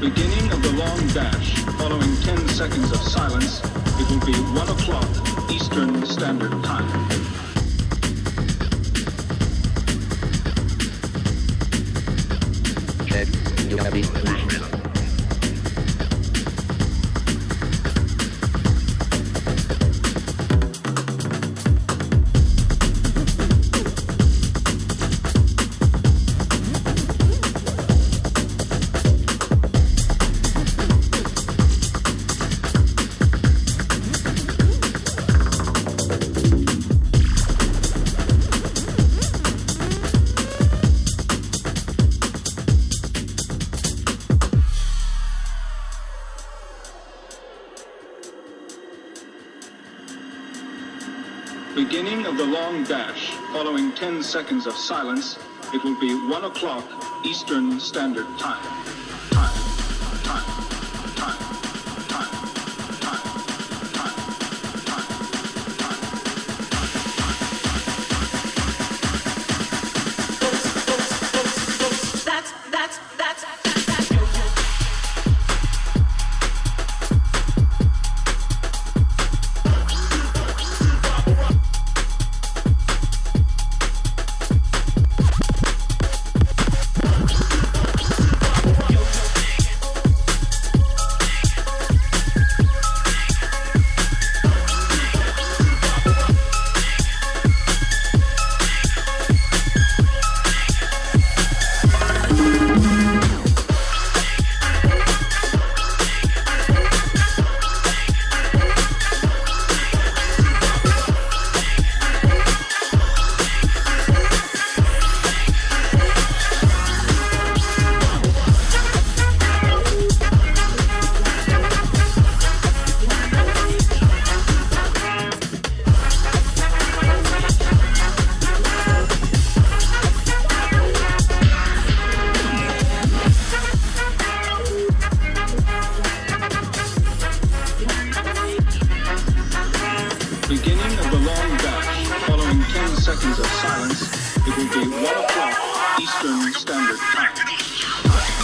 Beginning of the long dash. Following 10 seconds of silence, it will be 1 o'clock Eastern Standard Time. Beginning 10 seconds of silence, it will be 1 o'clock Eastern Standard Time. Time. Beginning of the long dash. Following 10 seconds of silence, it will be 1 o'clock Eastern Standard Time.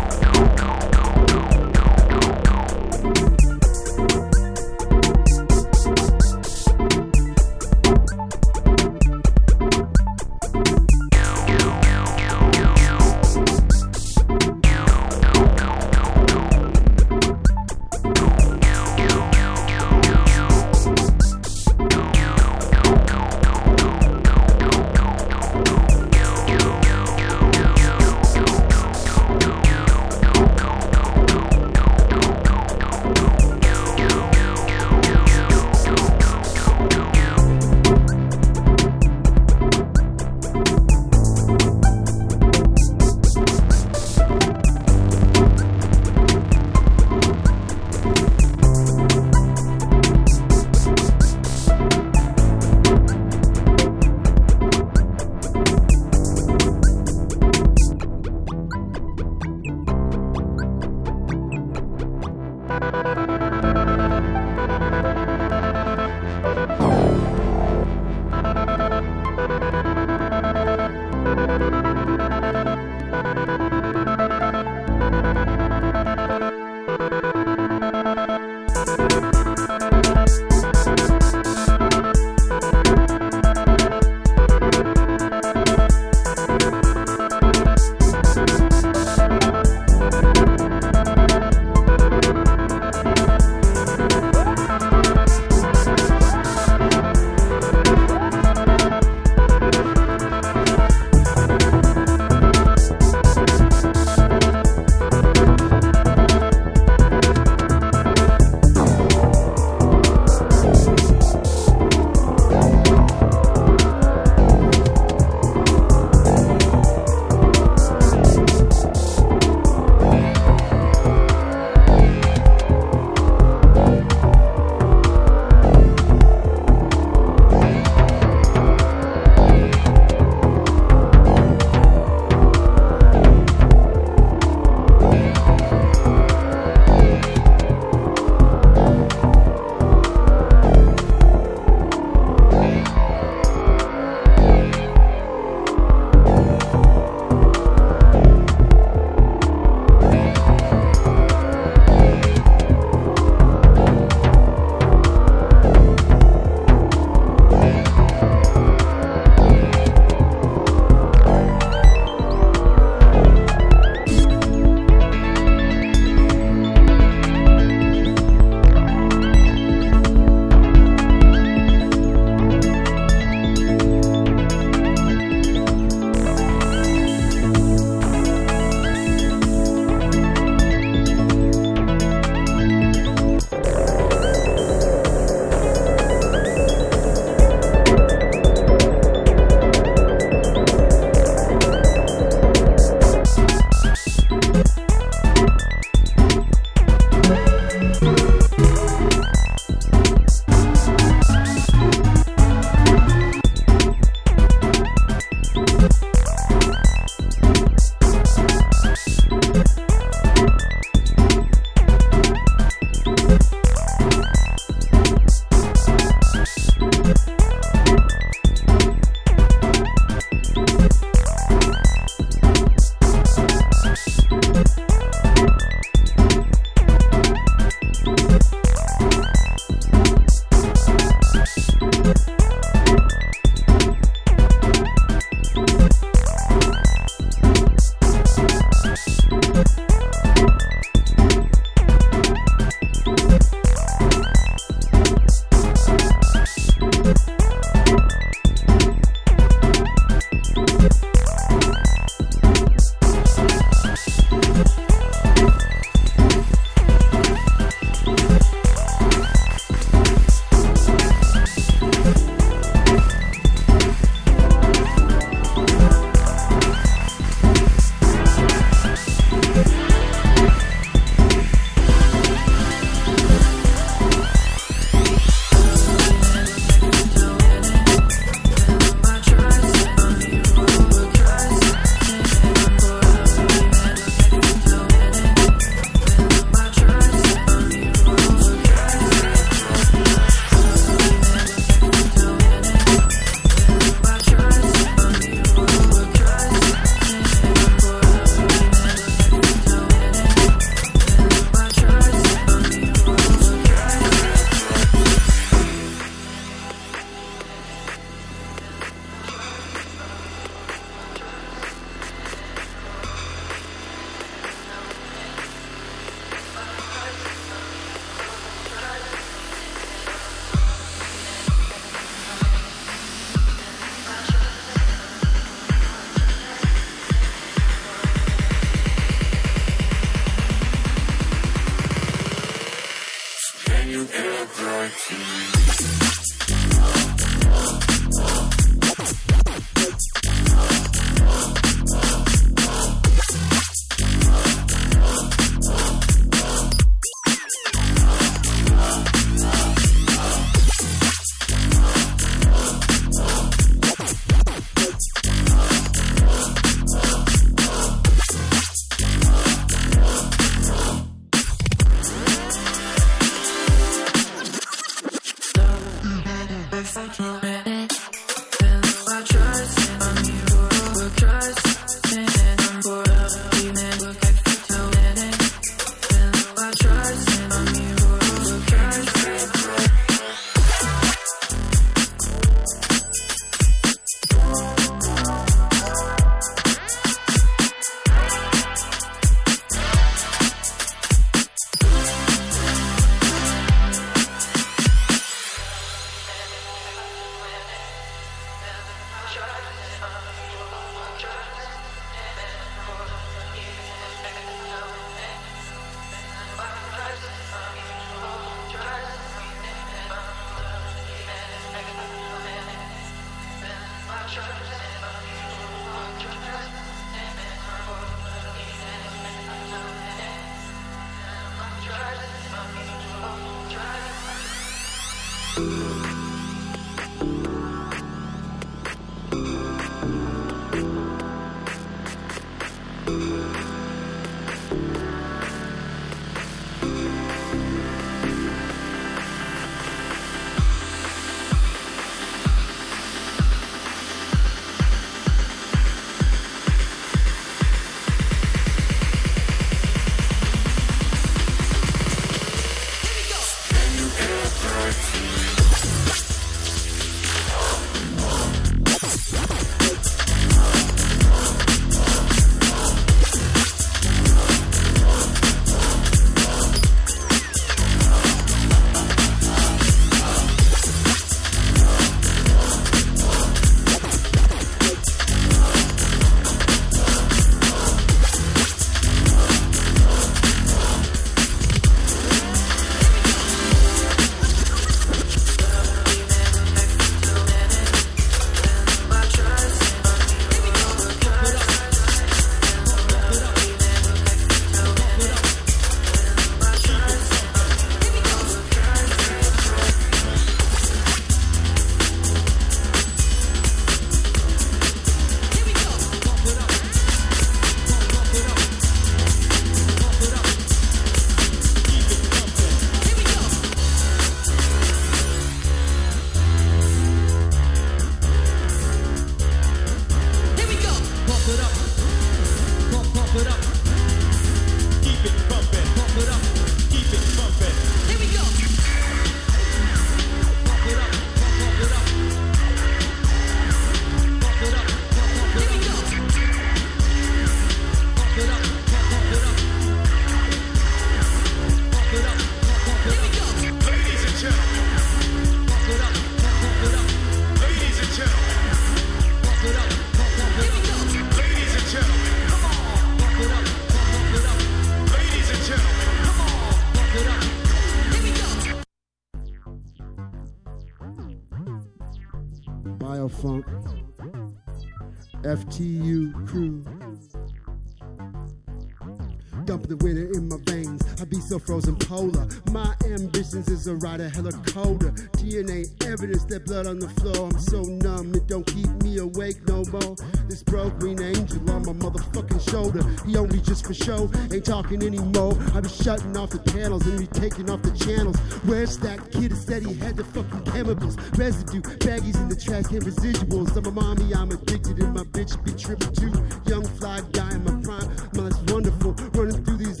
Ambitions is a colder. DNA evidence that blood on the floor. I'm so numb, it don't keep me awake no more. This broke green angel on my motherfucking shoulder. He only just for show, ain't talking anymore. I be shutting off the panels and be taking off the channels. Where's that kid that said he had the fucking chemicals? Residue, baggies in the trash and residuals. I'm a mommy, I'm addicted, and my bitch be tripping too. Young fly guy in my prime, man, it's wonderful. Running through these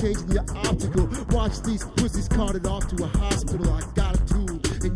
changing your optical. Watch these pussies carted off to a hospital. I got a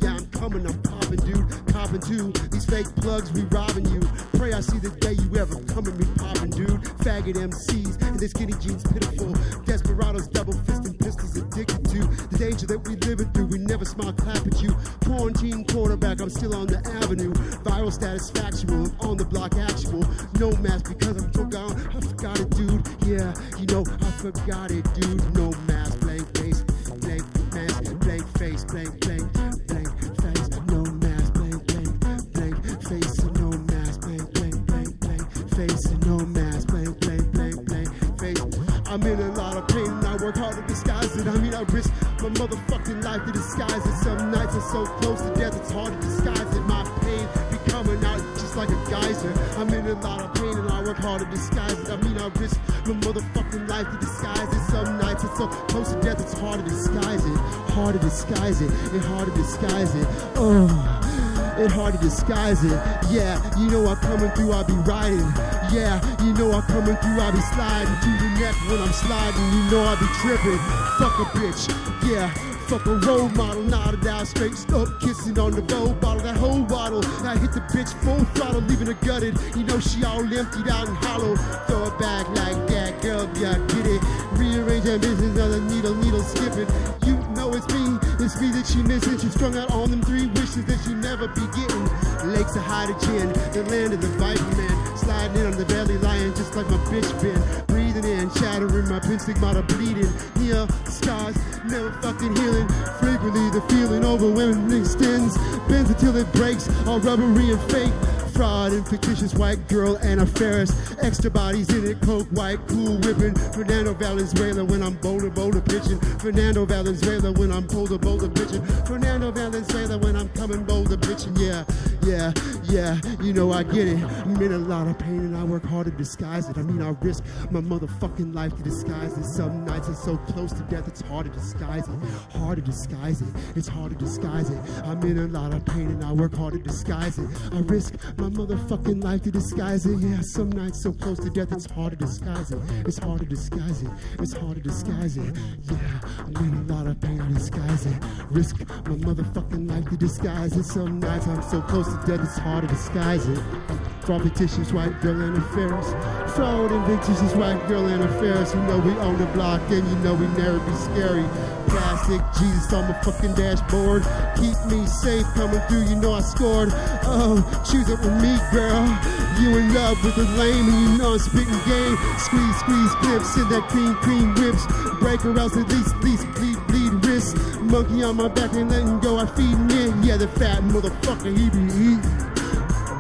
yeah, I'm coming, I'm popping, dude. Popping too. These fake plugs be robbing you. Pray I see the day you ever come at me popping, dude. Faggot MCs and their skinny jeans pitiful. Desperados, double fisting pistols addicted to the danger that we living through. We never smile, clap at you. Quarantine quarterback, I'm still on the avenue. Viral status factual, I'm on the block actual. No mask because I'm gone. I forgot it, dude. Yeah, you know I forgot it, dude. No mask, blank face, blank mask, blank face, blank, blank, face, and no mask, blank, blank, blank, blank face. I'm in a lot of pain and I work hard to disguise it. I mean, I risk my motherfucking life to disguise it. Some nights are so close to death, it's hard to disguise it. My pain be coming out just like a geyser. I'm in a lot of pain and I work hard to disguise it. I mean, I risk my motherfucking life to disguise it. Some nights are so close to death, it's hard to disguise it. Hard to disguise it, and hard to disguise it. Oh. It hard to disguise it. Yeah, you know I'm coming through, I be riding. Yeah, you know I'm coming through, I be sliding to the neck when I'm sliding. You know I be tripping. Fuck a bitch. Yeah. Fuck a role model, nodded out straight up, kissing on the gold bottle. That whole bottle, I hit the bitch full throttle, leaving her gutted. You know she all emptied out and hollow. Throw it back like that, girl, yeah, get it. Rearrange that business on the needle, needle skipping. You know it's me, me that she missing. She strung out on them three wishes that she never be getting. Lakes of hydrogen, the land of the Viper man. Sliding in on the belly lion just like my bitch been. Breathing in, shattering my pin stigmata bleeding. Near scars, never fucking healing. Frequently the feeling overwhelmingly extends. Bends until it breaks, all rubbery and fake. Fraud and fictitious white girl Anna Ferris. Extra bodies in it, coke, white, cool whipping. Fernando Valenzuela when I'm boulder, boulder pitching. Fernando Valenzuela when I'm boulder, boulder pitching. Fernando Valenzuela when I'm coming boulder pitching. Yeah, yeah, yeah. You know I get it. I'm in a lot of pain and I work hard to disguise it. I mean I risk my motherfucking life to disguise it. Some nights it's so close to death, it's hard to disguise it. Hard to disguise it. It's hard to disguise it. I'm in a lot of pain and I work hard to disguise it. I risk my motherfucking life to disguise it. Yeah, some nights so close to death, it's hard to disguise it. It's hard to disguise it. It's hard to disguise it. Yeah, I'm in a lot of pain to disguise it. Risk my motherfucking life to disguise it. Some nights I'm so close to death, it's hard to disguise it. Fictitious white girl affairs. Fraud and fictitious white girl affairs. You know we own the block and you know we never be scary. Plastic Jesus on my fucking dashboard. Keep me safe coming through, you know I scored. Oh, choose it with me, girl. You in love with the lame and you know I'm spitting game. Squeeze, squeeze, clips in that cream, cream whips. Break or else at least, least bleed, bleed. Monkey on my back and letting go, I feed him in. Yeah, the fat motherfucker, he be eating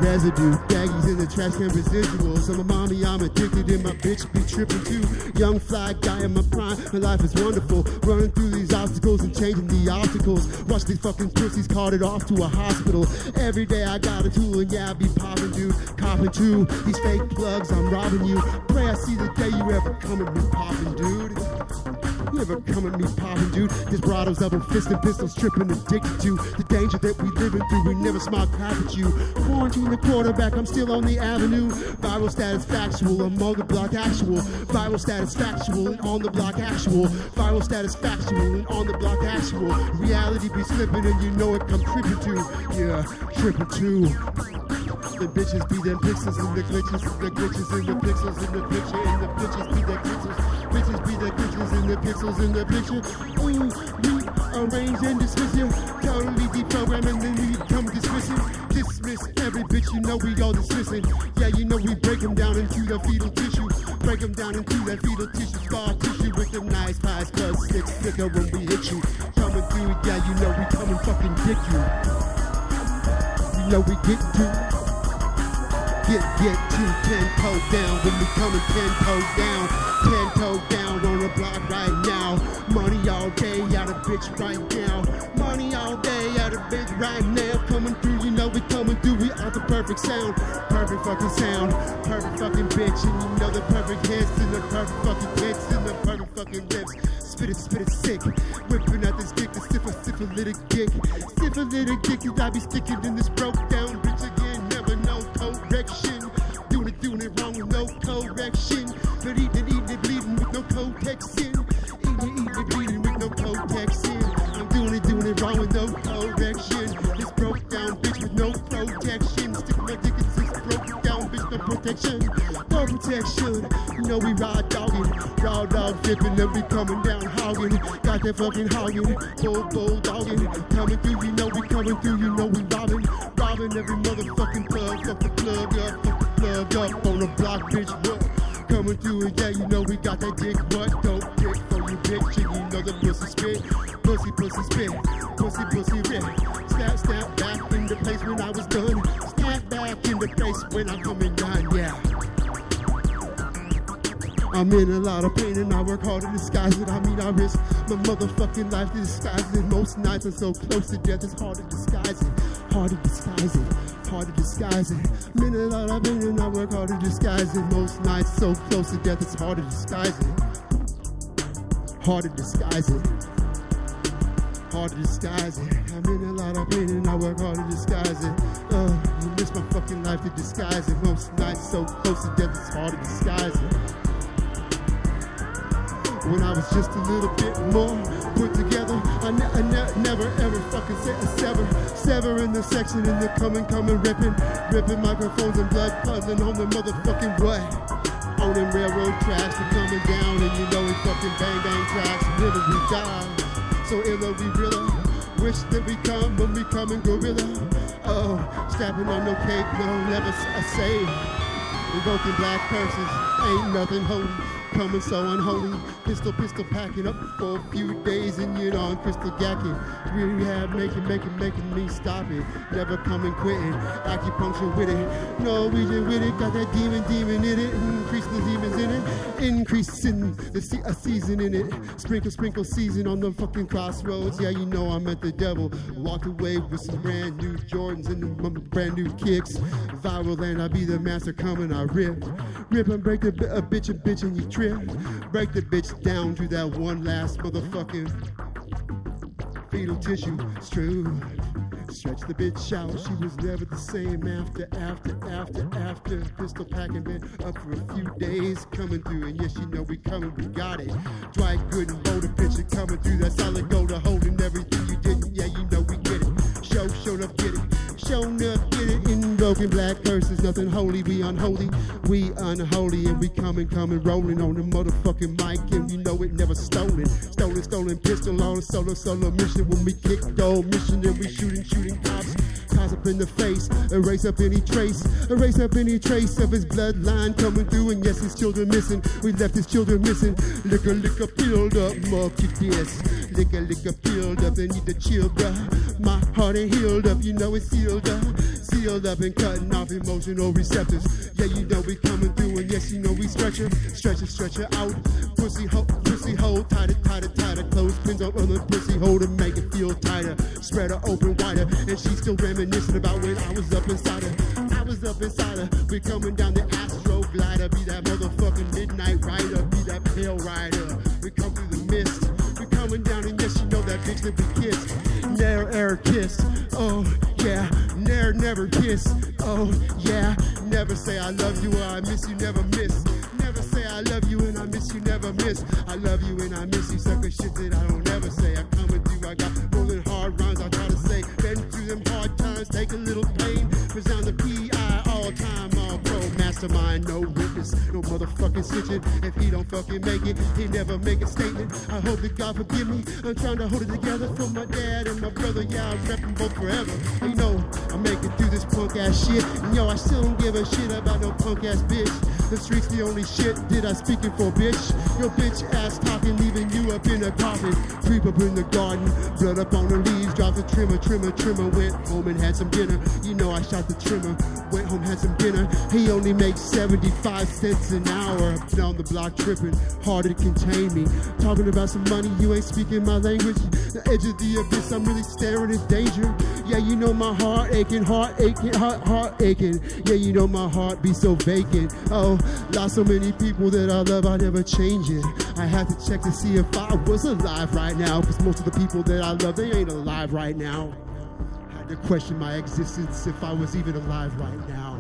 residue. Baggies in the trash can residuals. I'm a mommy, I'm addicted, and my bitch be tripping too. Young fly guy in my prime, my life is wonderful. Running through these obstacles and changing the obstacles. Watch these fucking pussies carted off to a hospital. Every day I got a tool, and yeah, I be popping, dude. Copping too. These fake plugs, I'm robbing you. Pray I see the day you ever come at me popping, dude. You ever come at me popping, dude? Desperados, double fisted pistols, tripping, addicted to the danger that we living through. We never smile crap at you. Quarantine the quarterback, I'm still on the avenue. Viral status factual, I'm on the block actual. Viral status factual and on the block actual. Viral status factual and on the block actual. Reality be slipping and you know it come tripping too. Yeah, tripping too. The bitches be them pixels and the glitches, the glitches and the pixels in the picture, and the bitches be the glitches. Bitches the glitches and the pixels in the picture. Ooh, we arrange and dismiss you. Totally deprogram and then we come dismissing. Dismiss every bitch, you know we all dismissing. Yeah, you know we break them down into the fetal tissue. Break them down into that fetal tissue. Scar tissue with them nice pies plus six thicker when we hit you. Coming through, yeah, you know we come and fucking get you. You know we get to. Get, get to ten toe down when we coming ten toe down. Ten toe down block right now. Money all day out of bitch right now. Money all day out of bitch right now. Coming through, you know we coming through. We are the perfect sound. Perfect fucking sound. Perfect fucking bitch. And you know the perfect hits and the perfect fucking hits and the perfect fucking lips. Spit it, spit it sick. Whipping out this dick, the stiffer little dick. Little dick, cause I be sticking in this broke down bitch again. Never no correction. Doing it, doing it wrong with no correction. Protection. No protection. You know we ride dogging. Raw dog dipping, then we coming down hogging. Got that fucking hogging. Bull, bull dogging. Coming through, you know we coming through, you know we robbing. Robbing every motherfucking plug. Fuck the plug up, fuck the plug up on the block, bitch. What? Coming through and yeah, you know we got that dick. What dope dick for you, bitch? And you know the pussy spit, pussy, pussy spit, pussy, pussy rip. Snap, snap back in the place when I was done. Snap back in the place when I'm coming I'm in a lot of pain and I work hard to disguise it. I mean, I risk my motherfucking life to disguise it. Most nights I'm so close to death, it's hard to disguise it. Hard to disguise it. Hard to disguise it. I'm in a lot of pain and I work hard to disguise it. Most nights so close to death, it's hard to disguise it. Hard to disguise it. Hard to disguise it. I'm in a lot of pain and I work hard to disguise it. Uh, you miss my fucking life to disguise it. Most nights so close to death, it's hard to disguise it when I was just a little bit more put together. I, ne- I ne- never ever fucking say a sever, sever in the section in the coming, coming, ripping, ripping microphones and blood puzzling on the motherfucking what? On them railroad tracks, we coming down and you know we fucking bang bang tracks, rivers we die. So illa we really wish that we come when we come in gorilla. Oh, strapping on no cape, no, never a save. Invoking black curses, ain't nothing holy. Coming so unholy. Pistol, pistol packing up for a few days and you know on crystal gacking. Rehab making, making, making me stop it. Never coming quitting. Acupuncture with it. Norwegian with it. Got that demon, demon in it. Increasing the demons in it. Increasing the se- a season in it. Sprinkle, sprinkle season on the fucking crossroads. Yeah, you know I met the devil. Walked away with some brand new Jordans and brand new kicks. Viral and I be the master coming. I rip, rip and break a bitch and bitch and you trip. Break the bitch down to that one last motherfucking fetal tissue. True. Stretch the bitch out. She was never the same after, after, after, after. Pistol packing been up for a few days. Coming through, and yes, you know we coming, we got it. Dwight good and bold, a picture coming through. That solid gold, to holding everything you didn't. Yeah, you know we get it. Show, showed up, get it. Shown up, get it. Invoking black curses, nothing holy. We unholy, we unholy, and we coming, coming, rolling on the motherfucking mic, and you know it never stolen. Stolen, stolen pistol on a solo, solo mission. When we kick old mission, and we shooting, shooting cops. Up in the face, erase up any trace, erase up any trace of his bloodline coming through, and yes, his children missing. We left his children missing. Liquor, liquor, filled up, monkey this. Liquor, liquor, filled up, they need to chill, bruh. My heart ain't healed up, you know it's sealed up. Sealed up and cutting off emotional receptors. Yeah, you know we coming through, and yes, you know we stretch her, stretch her, stretch her out. Pussy hole, pussy hole, tighter, tighter, tighter. Close pins on the pussy hole to make it feel tighter. Spread her open wider, and she's still reminiscing about when I was up inside her. I was up inside her. We coming down the astro glider, be that motherfucking midnight rider, be that pale rider. We come through the mist. We coming down, and yes, you know that bitch that we kiss. Never ever kiss. Oh yeah, never never kiss. Oh yeah, never say I love you or I miss you, never miss. Never say I love you you, never miss. I love you and I miss you, sucker shit that I don't ever say. I coming through, I got rolling hard rhymes. I try to say, been through them hard times, take a little pain. Resound the PI all time, all pro mastermind, no witness, no motherfucking snitching. If he don't fucking make it, he never make a statement. I hope that God forgive me. I'm trying to hold it together for my dad and my brother. Yeah, I'm repping both forever. You know, I'm making through this punk ass shit. And yo, I still don't give a shit about no punk ass bitch. The streets the only shit that I speaking for, bitch. Your bitch ass talking, leaving you up in a coffin. Creep up in the garden, blood up on the leaves, Dropped the trimmer, trimmer, trimmer. Went home and had some dinner. You know I shot the trimmer. Went home, had some dinner. He only makes 75 cents an hour. Down the block tripping, hard to contain me. Talking about some money, you ain't speaking my language. The edge of the abyss, I'm really staring at danger. Yeah, you know my heart aching, heart aching, heart, heart aching. Yeah, you know my heart be so vacant. Oh, lost so many people that I love, I never change it. I have to check to see if I was alive right now. Cause most of the people that I love, they ain't alive right now. I Had to question my existence if I was even alive right now.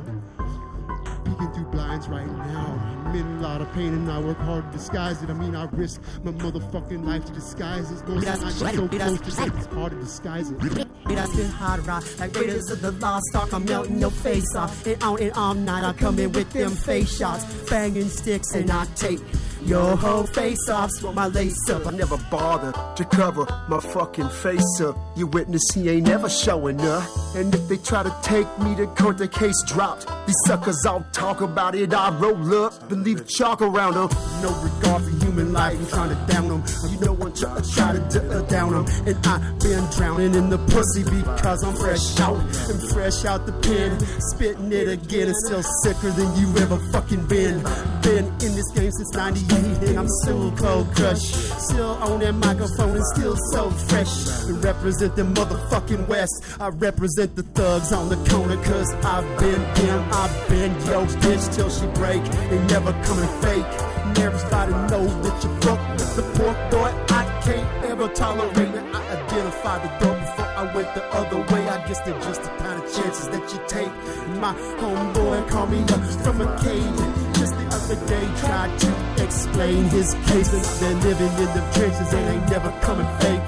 Peeking through blinds right now. I'm in a lot of pain and I work hard to disguise it. I mean, I risk my motherfucking life to disguise of the time, I'm so close to death, it's hard to disguise it. It has been hard rock like Raiders of the Lost Ark. I'm melting your face off. And on and on night, I come in with them face shots, banging sticks, and I take your whole face off. Smoke my lace up. I never bother to cover my fucking face up. You witness he ain't never showing up. And if they try to take me to court, the case dropped. These suckers all talk about it. I roll up and leave chalk around them. No regard for human life, I'm trying to down them. You know I'm try, try to uh, down them. And I've been drowning in the pussy because I'm fresh out. And fresh out the pen, spitting it again. And still sicker than you ever fucking been. Been in this game since 98 and I'm still cold crush. Still on that microphone and still so fresh. And represent the motherfucking West. I represent the thugs on the corner cause I've been them. I've been yo bitch till she break. Ain't never coming fake. Everybody know that you fuck with the poor boy. I can't ever tolerate it. I identify the door before I went the other way. I guess they're just the kind of chances that you take. My homeboy called me up from a cave just the other day. Tried to explain his case. I've living in the trenches and ain't never coming fake.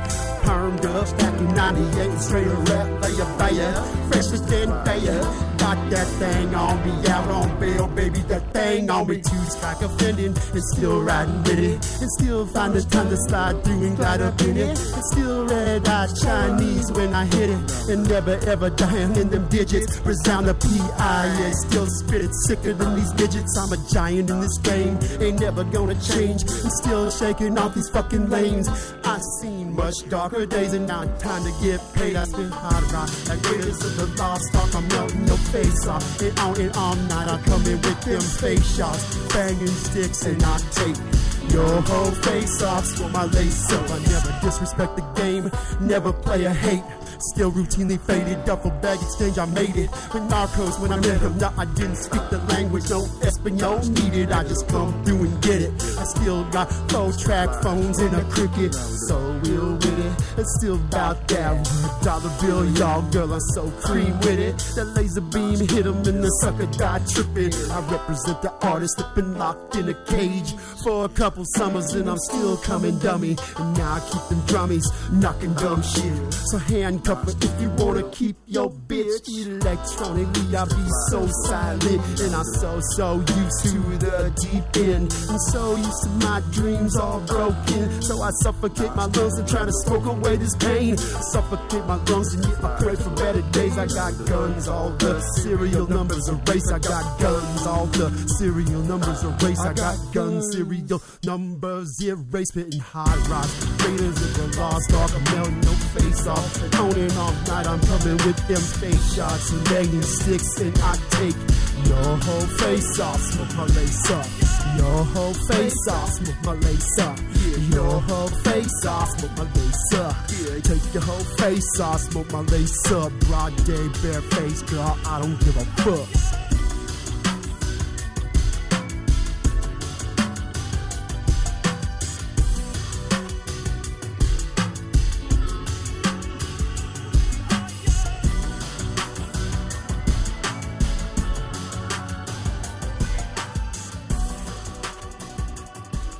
Permed up back in 98 straight a rap player, player, fresher than player. Got that thing on me, out on bail, baby, that thing on me. Two strike offending, and still riding with it. And still find the time to slide through and glide up in it. And still red eye Chinese when I hit it. And never ever dying in them digits. Resound the PI, yeah, still spit it sicker than these digits. I'm a giant in this game, ain't never gonna change. I'm still shaking off these fucking lanes. I've seen much darker days, and now time to get paid. I spit hard rock, like Raiders of the Lost Ark. I'm melting your face off. And on and all night, I come in with them face shots, banging sticks, and I take your whole face off. For my lace up, I never disrespect the game, never play a hate. Still routinely faded, duffel bag exchange, I made it. With narcos, when I met him, now I didn't speak the language, no Espanol needed. I just come through and get it. I still got four track phones and a cricket, so real with it. It's still about that dollar bill, y'all, girl, I'm so cream with it. That laser beam hit him and the sucker died tripping. I represent the artist that been locked in a cage for a couple summers, and I'm still coming dummy. And now I keep them drummies knocking dumb shit. So handcuff it if you wanna keep your bitch electronically. I be so silent, and I'm so so used to the deep end, I'm so used to my dreams all broken. So I suffocate my lungs and try to smoke away this pain. Suffocate my lungs and yet I pray for better days. I got guns, all the serial numbers erased. I got guns, all the serial numbers erased. I got guns, serial numbers erased. Spitting high rocks, raiders of the lost ark. I'm no face off. Off night, I'm coming with them face shots and banging sticks, and I take your whole face off. Smoke my lace up. Your whole face off. Smoke my lace up. Your whole face off. Smoke my lace up. Take your whole face off. Smoke my lace up. Broad day, bare face, girl. I don't give a fuck.